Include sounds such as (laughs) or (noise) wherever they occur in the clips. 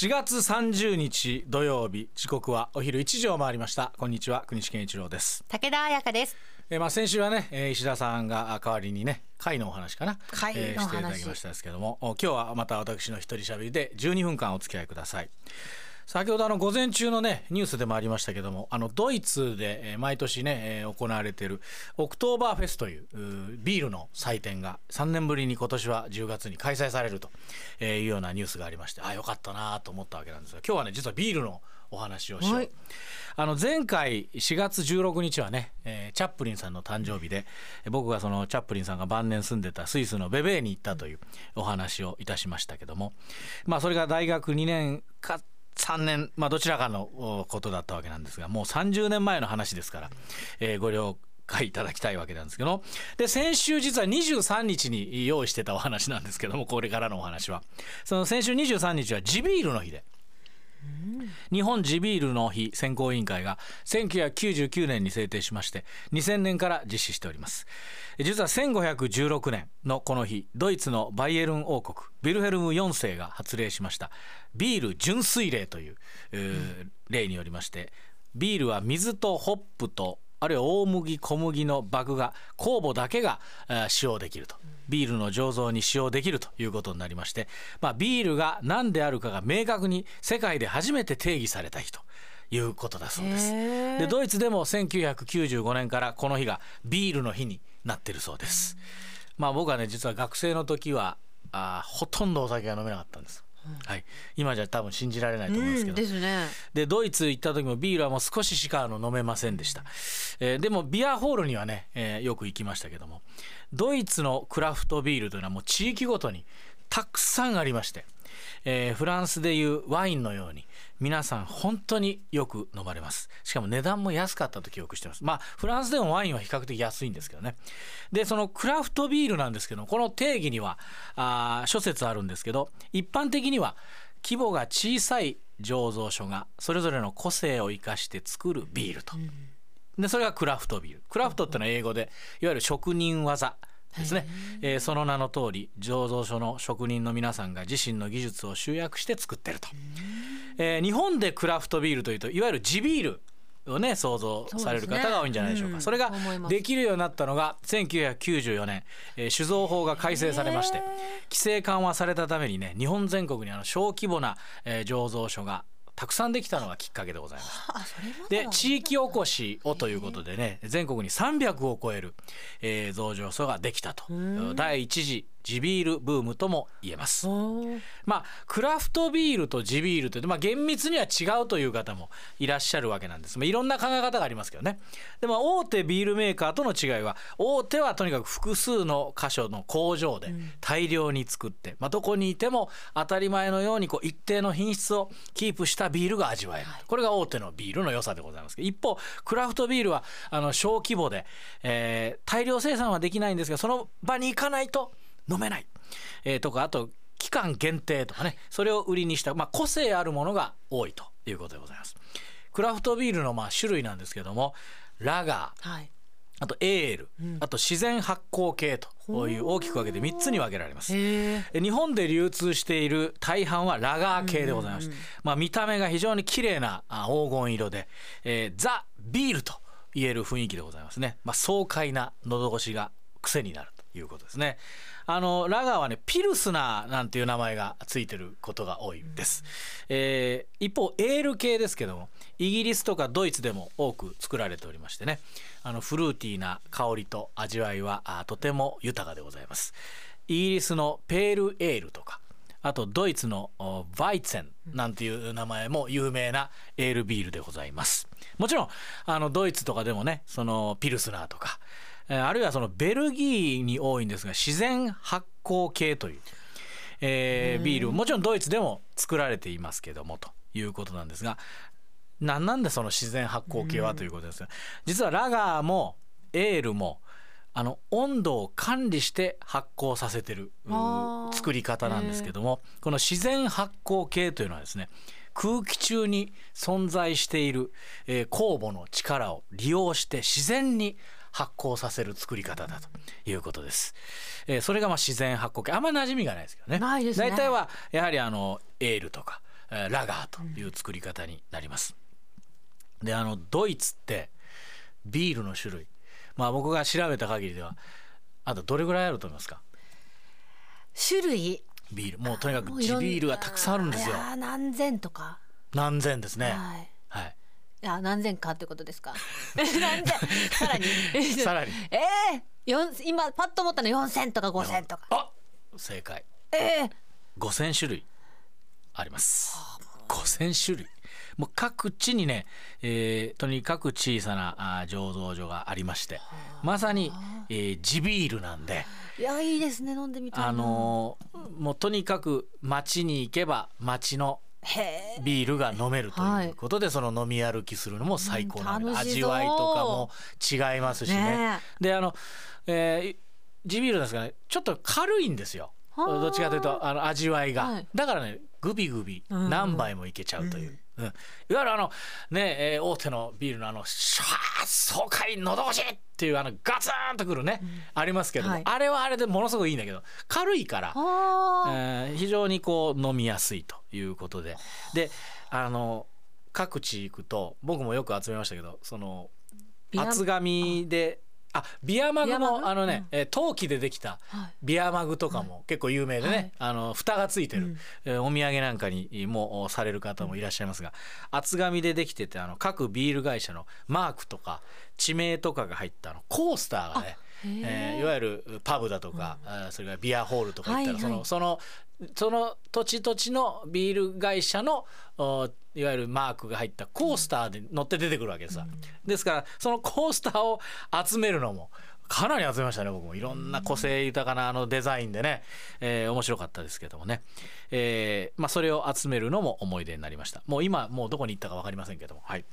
4月30日土曜日時刻はお昼1時を回りました。こんにちは国士健一郎です。武田彩香です。えーまあ先週はね、えー石田さんがあ代わりにね会のお話かな？会の話。えーしていただきましたですけども。お今日はまた私の一人喋りで12分間お付き合いください先ほどあの午前中のねニュースでもありましたけどもあのドイツでえー毎年ねえー行われているオクトーバーフェスというビールの祭典が3年ぶりに今年は10月に開催されるとえーいうようなニュースがありましてあよかったなと思ったわけなんですが今日はね実はビールのお話をしよう、はい。あの前回4月16日はね、えーチャップリンさんの誕生日でえー僕がそのチャップリンさんが晩年住んでたスイスのベベーに行ったというお話をいたしましたけどもまあそれが大学2年か3年まあどちらかのことだったわけなんですがもう30年前の話ですから、えーご了解いただきたいわけなんですけどで先週実は23日に用意してたお話なんですけどもこれからのお話は。その先週23日は地ビールの日で。日本地ビールの日選考委員会が1999年に制定しまして2000年から実施しております。実は1516年のこの日ドイツのバイエルン王国ビルヘルム4世が発令しましたビール純粋令という、えー例によりましてビールは水とホップとあるいは大麦小麦の麦芽酵母だけが使用できると。ビールの醸造に使用できるということになりまして、まあ、ビールが何であるかが明確に世界で初めて定義された日ということだそうです。でドイツでも1995年からこの日がビールの日になってるそうです。まあ僕はね実は学生の時はあーほとんどお酒が飲めなかったんです。はい、今じゃ多分信じられないと思うんですけど、ですね。でドイツ行った時もビールはもう少ししかあの飲めませんでした、えーでもビアホールにはね、えーよく行きましたけども。ドイツのクラフトビールというのはもう地域ごとにたくさんありまして、えーフランスでいうワインのように皆さん本当によく飲まれます。しかも値段も安かったと記憶してます。まあフランスでもワインは比較的安いんですけどね。でそのクラフトビールなんですけどこの定義にはあー諸説あるんですけど一般的には規模が小さい醸造所がそれぞれの個性を生かして作るビールと、でそれがクラフトビール。クラフトってのは英語でいわゆる職人技ですね、えーその名の通り醸造所の職人の皆さんが自身の技術を集約して作ってると、えー日本でクラフトビールというといわゆる地ビールをね想像される方が多いんじゃないでしょうか。ねれがうん。思います。できるようになったのが1994年、えー酒造法が改正されまして規制緩和されたためにね日本全国にあの小規模な、えー醸造所がたくさんできたのがきっかけでございます。で地域おこしをということでね全国に300を超える、えー増上所ができたと。第一次地ビールブームとも言えます。まあクラフトビールと地ビールって、まあ、厳密には違うという方もいらっしゃるわけなんです、まあ、いろんな考え方がありますけどね。でも大手ビールメーカーとの違いは大手はとにかく複数の箇所の工場で大量に作って、まあ、どこにいても当たり前のようにこう一定の品質をキープしたビールが味わえる、これが大手のビールの良さでございますけど。一方クラフトビールはあの小規模で、えー大量生産はできないんですがその場に行かないと飲めない、えーとかあと期間限定とかね。それを売りにした、まあ、個性あるものが多いということでございます。クラフトビールのまあ種類なんですけどもラガーはい。あとエール、あと自然発酵系という大きく分けて3つに分けられます。日本で流通している大半はラガー系でございまして、まあ、見た目が非常に綺麗なあ黄金色で、えーザ・ビールと言える雰囲気でございますね、まあ、爽快な喉越しが癖になるということですね。あのラガーはねピルスナーなんていう名前がついてることが多いです、えー一方エール系ですけどもイギリスとかドイツでも多く作られておりましてね。あのフルーティーな香りと味わいはあとても豊かでございます。イギリスのペールエールとかあとドイツのおバイツェンなんていう名前も有名なエールビールでございます。もちろんあのドイツとかでもねそのピルスナーとかえーあるいはそのベルギーに多いんですが自然発酵系という、えービールもちろんドイツでも作られていますけどもということなんですがなんなんでその自然発酵系はということですが実はラガーもエールもあの温度を管理して発酵させてる作り方なんですけどもこの自然発酵系というのはですね空気中に存在している、えー酵母の力を利用して自然に発酵させる作り方だということです。えーそれがまあ自然発酵系。あんまり馴染みがないですけどね。ないですね。大体はやはりあのエールとかえーラガーという作り方になります。であのドイツってビールの種類。まあ僕が調べた限りではあとどれぐらいあると思いますか？種類？ビール。もうとにかく地ビールがたくさんあるんですよ。何千とか。何千ですね。はい。はいいや何千かってことですか？何千さらに。さらに。(laughs) (laughs) ええ四今パッと思ったの四千とか五千とか。あ正解。ええ5000種類。あります。5000種類。もう各地にね、えーとにかく小さなあー醸造所がありましてまさに、えー地ビールなんで。いやいいですね。飲んでみたいな。あのーもうとにかく町に行けば町のビールが飲めるとはいいうことで、その飲み歩きするのも最高なので、うん味わいとかも違いますしね。ね。であの、えー地ビールなんですがねちょっと軽いんですよ。はあどっちかというとあの味わいが、はい。だからねグビグビうん何杯もいけちゃうという、うんいわゆるあのね、えー大手のビールのあのシャー爽快のど越しっていうあのガツンとくるね、ありますけども、はい。あれはあれでものすごくいいんだけど軽いから、えー。非常にこう飲みやすいということで。であの各地行くと僕もよく集めましたけどその厚紙であビアマグビアマグ？のあのね、うん。えー陶器でできたはい。ビアマグとかも結構有名でね、はい。あの蓋がついてる、うお土産なんかにもされる方もいらっしゃいますが厚紙でできててあの各ビール会社のマークとか地名とかが入ったあのコースターがねえーいわゆるパブだとか、あーそれからビアホールとか行ったら、はいはい。そのそのその土地土地のビール会社のいわゆるマークが入ったコースターで乗って出てくるわけですさ、ですからそのコースターを集めるのもかなり集めましたね僕も。いろんな個性豊かなあのデザインでね、えー面白かったですけどもね、えーまあ、それを集めるのも思い出になりました。もう今もうどこに行ったか分かりませんけども。はい。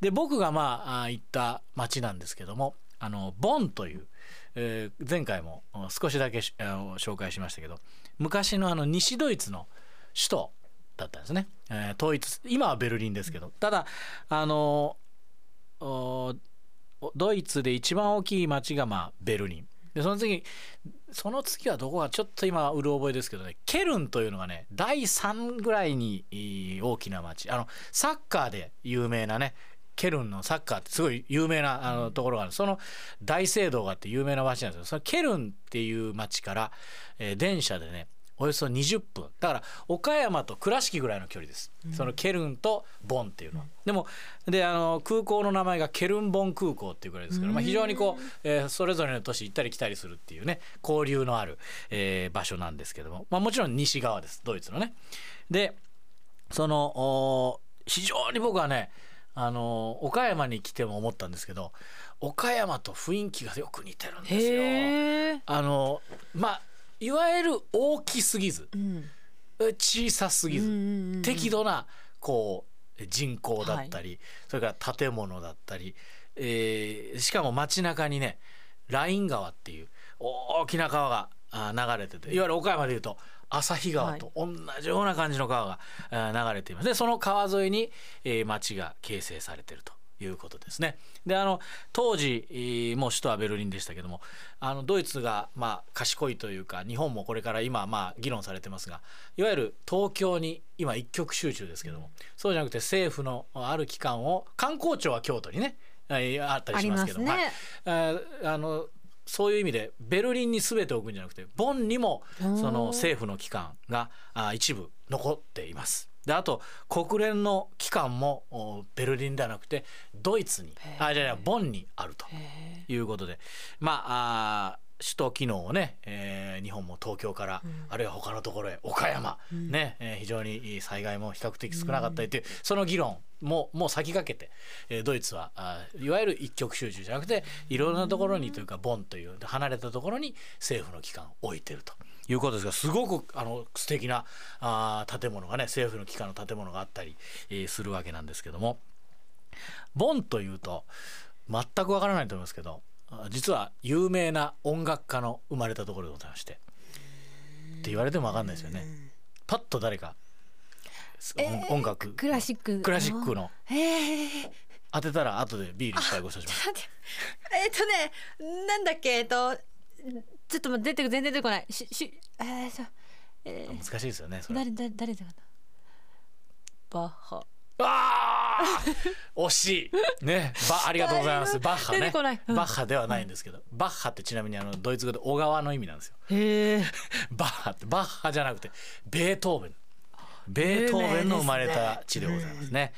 で僕がまあ行った町なんですけどもあのボンという、えー前回もうん少しだけしあの紹介しましたけど昔のあの西ドイツの首都だったんですね、えー統一今はベルリンですけどただあのおドイツで一番大きい町がまあベルリン。でその次その次はどこかちょっと今うる覚えですけどねケルンというのがね第3ぐらいに大きな町あのサッカーで有名なねケルンのサッカーってすごい有名なあのところがある。その大聖堂があって有名な町なんですよ。そのケルンっていう町から、えー電車でねおよそ20分。だから岡山と倉敷ぐらいの距離です、そのケルンとボンっていうのは、でもであの空港の名前がケルンボン空港っていうぐらいですから、まあ、非常にこう、えーそれぞれの都市行ったり来たりするっていうね交流のある、えー場所なんですけども、まあ、もちろん西側です。ドイツのね。でそのお非常に僕はねあの岡山に来ても思ったんですけど岡山と雰囲気がよく似てるんですよ。あのまあいわゆる大きすぎずうん。小さすぎず、うんうんうん適度なこう人口だったり、それから建物だったり、えーしかも街中にねライン川っていう大きな川があ流れてていわゆる岡山でいうと旭川と同じような感じの川があ流れています。でその川沿いに、えー町が形成されているということですね。であの当時えーもう首都はベルリンでしたけどもあのドイツがまあ賢いというか日本もこれから今まあ議論されてますがいわゆる東京に今一極集中ですけども、そうじゃなくて政府のある機関を観光庁は京都にねえーあったりしますけどありますね。はい。えーあのそういう意味でベルリンに全て置くんじゃなくてボンにもその政府の機関があ一部残っています。であと国連の機関もおベルリンではなくてドイツにあじゃあボンにあるということで。まあ首都機能をね、えー日本も東京から、あるいは他のところへ岡山、ねえー非常に災害も比較的少なかったりという、その議論ももう先駆けて、えードイツはあーいわゆる一極集中じゃなくていろんなところにというかボンという離れたところに政府の機関を置いてると。いうことですがすごくあの素敵なあー建物がね政府の機関の建物があったり、えーするわけなんですけどもボンというと全くわからないと思いますけどあ実は有名な音楽家の生まれたところでございましてって言われてもわかんないですよね。パッと誰か、音音楽。クラシッククラシックの。当てたら後でビール一杯ご馳走します。(laughs) えっとねなんだっけ？えっとちょっと出てく全然出てこない。ししえーとえー。難しいですよねそれ。誰誰誰だかな？バッハ。あー！(laughs) 惜しい。ね。バありがとうございます。バッハね。うん。バッハではないんですけど、バッハってちなみにあのドイツ語で小川の意味なんですよ。へえ (laughs) バッハってバッハじゃなくてベートーベンベートーベンの生まれた地でございますね。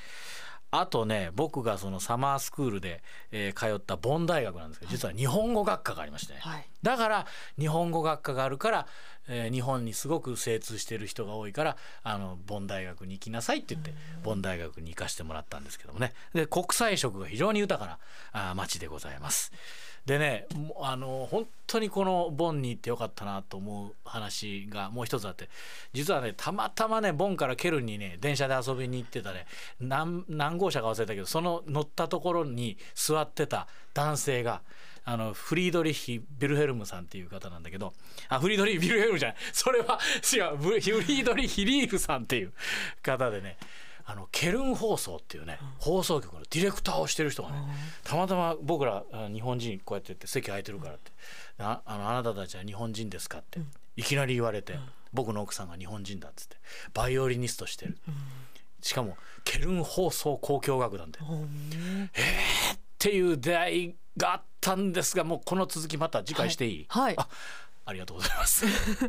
あとね僕がそのサマースクールで、えー通ったボン大学なんですけど実は日本語学科がありましてね、はい。だから日本語学科があるから、えー日本にすごく精通している人が多いからあのボン大学に行きなさいって言ってボン大学に行かしてもらったんですけどもね。で国際色が非常に豊かなあー町でございます。でねあの本当にこのボンに行ってよかったなと思う話がもう一つあって。実はねたまたまねボンからケルンにね電車で遊びに行ってたね。何何号車か忘れたけどその乗ったところに座ってた男性があのフリードリヒ・ビルヘルムさんっていう方なんだけどあフリードリヒ・ビルヘルムじゃない。それは違う。フリードリヒ・リーフさんっていう方でね。あのケルン放送っていうね、放送局のディレクターをしてる人がね、たまたま僕らあ日本人こうやって言って席空いてるからって「ああのあなたたちは日本人ですか?」って、いきなり言われて、僕の奥さんが日本人だっつってバイオリニストしてる、しかもケルン放送交響楽団で、っていう出会いがあったんですがもうこの続きまた次回していい、はい。あありがとうございます (laughs)